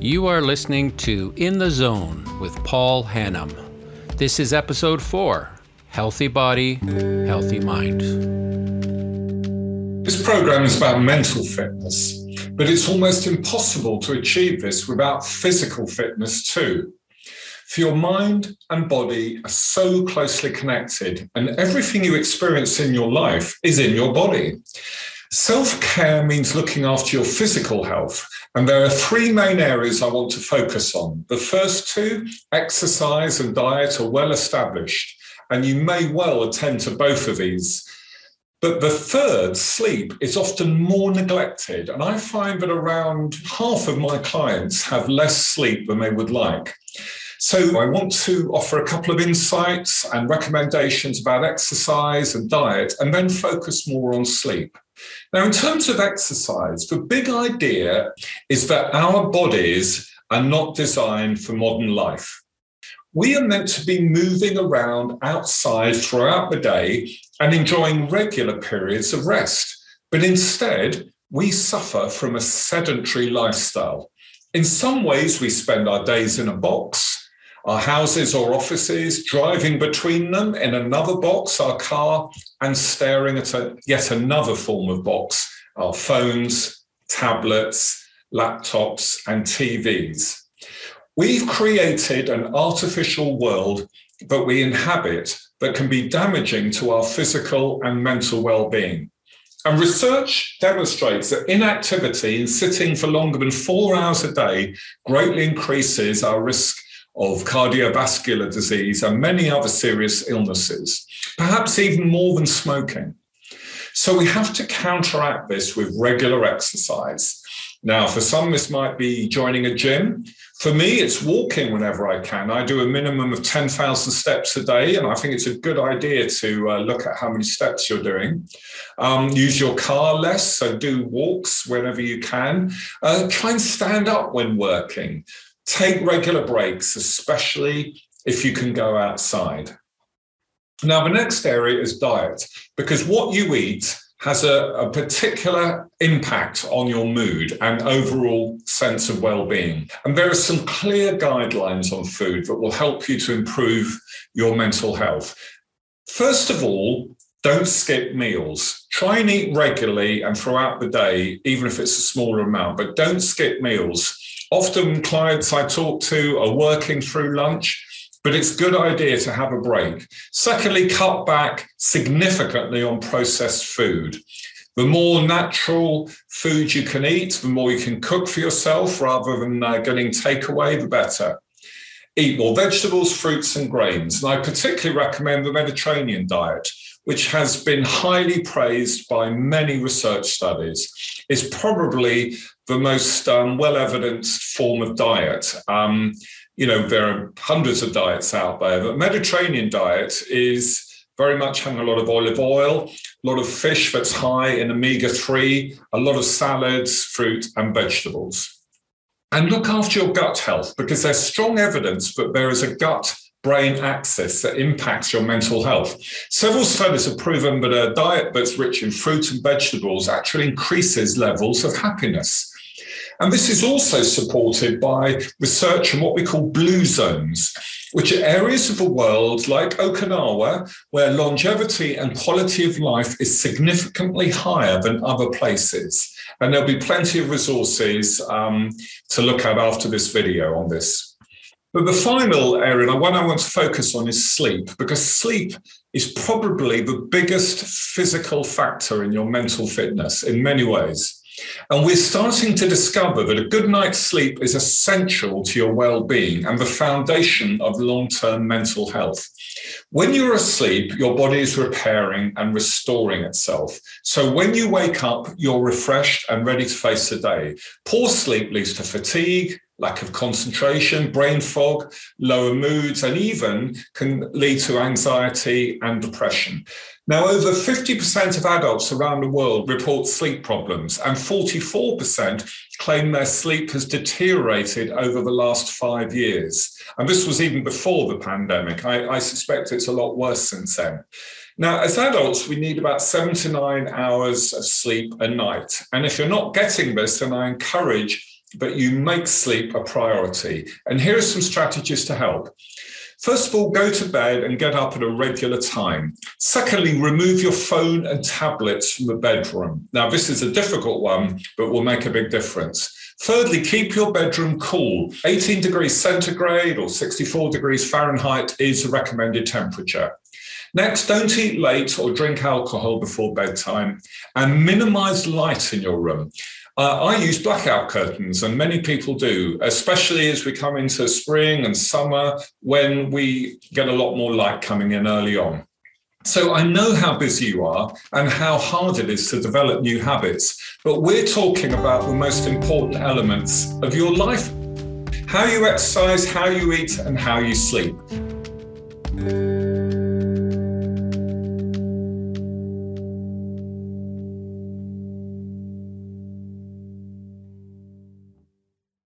You are listening to In the Zone with Paul Hannam. This is episode four Healthy Body, Healthy Mind. This program is about mental fitness, but it's almost impossible to achieve this without physical fitness too. For your mind and body are so closely connected, and everything you experience in your life is in your body. Self care means looking after your physical health. And there are three main areas I want to focus on. The first two, exercise and diet, are well established, and you may well attend to both of these. But the third, sleep, is often more neglected. And I find that around half of my clients have less sleep than they would like. So, I want to offer a couple of insights and recommendations about exercise and diet, and then focus more on sleep. Now, in terms of exercise, the big idea is that our bodies are not designed for modern life. We are meant to be moving around outside throughout the day and enjoying regular periods of rest. But instead, we suffer from a sedentary lifestyle. In some ways, we spend our days in a box, our houses or offices, driving between them in another box, our car, and staring at a, yet another form of box, our phones, tablets, laptops, and TVs. We've created an artificial world that we inhabit that can be damaging to our physical and mental well being. And research demonstrates that inactivity and sitting for longer than four hours a day greatly increases our risk of cardiovascular disease and many other serious illnesses, perhaps even more than smoking. So we have to counteract this with regular exercise. Now, for some, this might be joining a gym. For me, it's walking whenever I can. I do a minimum of 10,000 steps a day, and I think it's a good idea to uh, look at how many steps you're doing. Um, use your car less, so do walks whenever you can. Uh, try and stand up when working. Take regular breaks, especially if you can go outside. Now, the next area is diet, because what you eat has a, a, particular impact on your mood and overall sense of well-being. And there are some clear guidelines on food that will help you to improve your mental health. First of all, don't skip meals. Try and eat regularly and throughout the day, even if it's a smaller amount, but don't skip meals. Often clients I talk to are working through lunch, but it's a good idea to have a break. Secondly, cut back significantly on processed food. The more natural food you can eat, the more you can cook for yourself rather than uh, getting takeaway, the better. Eat more vegetables, fruits, and grains. And I particularly recommend the Mediterranean diet, which has been highly praised by many research studies. is probably the most um, well evidenced form of diet. Um, you know, there are hundreds of diets out there, but Mediterranean diet is very much having a lot of olive oil, a lot of fish that's high in omega 3, a lot of salads, fruit, and vegetables. And look after your gut health because there's strong evidence that there is a gut brain axis that impacts your mental health. Several studies have proven that a diet that's rich in fruit and vegetables actually increases levels of happiness. And this is also supported by research in what we call blue zones, which are areas of the world like Okinawa, where longevity and quality of life is significantly higher than other places. And there'll be plenty of resources um, to look at after this video on this. But the final area, and one I want to focus on, is sleep, because sleep is probably the biggest physical factor in your mental fitness in many ways. And we're starting to discover that a good night's sleep is essential to your well being and the foundation of long term mental health. When you're asleep, your body is repairing and restoring itself. So when you wake up, you're refreshed and ready to face the day. Poor sleep leads to fatigue, lack of concentration, brain fog, lower moods, and even can lead to anxiety and depression. Now, over 50% of adults around the world report sleep problems, and 44% claim their sleep has deteriorated over the last five years. And this was even before the pandemic. I, I suspect it's a lot worse since then. Now, as adults, we need about seven to nine hours of sleep a night. And if you're not getting this, then I encourage that you make sleep a priority. And here are some strategies to help. First of all, go to bed and get up at a regular time. Secondly, remove your phone and tablets from the bedroom. Now, this is a difficult one, but will make a big difference. Thirdly, keep your bedroom cool. 18 degrees centigrade or 64 degrees Fahrenheit is the recommended temperature. Next, don't eat late or drink alcohol before bedtime and minimize light in your room. Uh, I use blackout curtains, and many people do, especially as we come into spring and summer when we get a lot more light coming in early on. So I know how busy you are and how hard it is to develop new habits, but we're talking about the most important elements of your life how you exercise, how you eat, and how you sleep.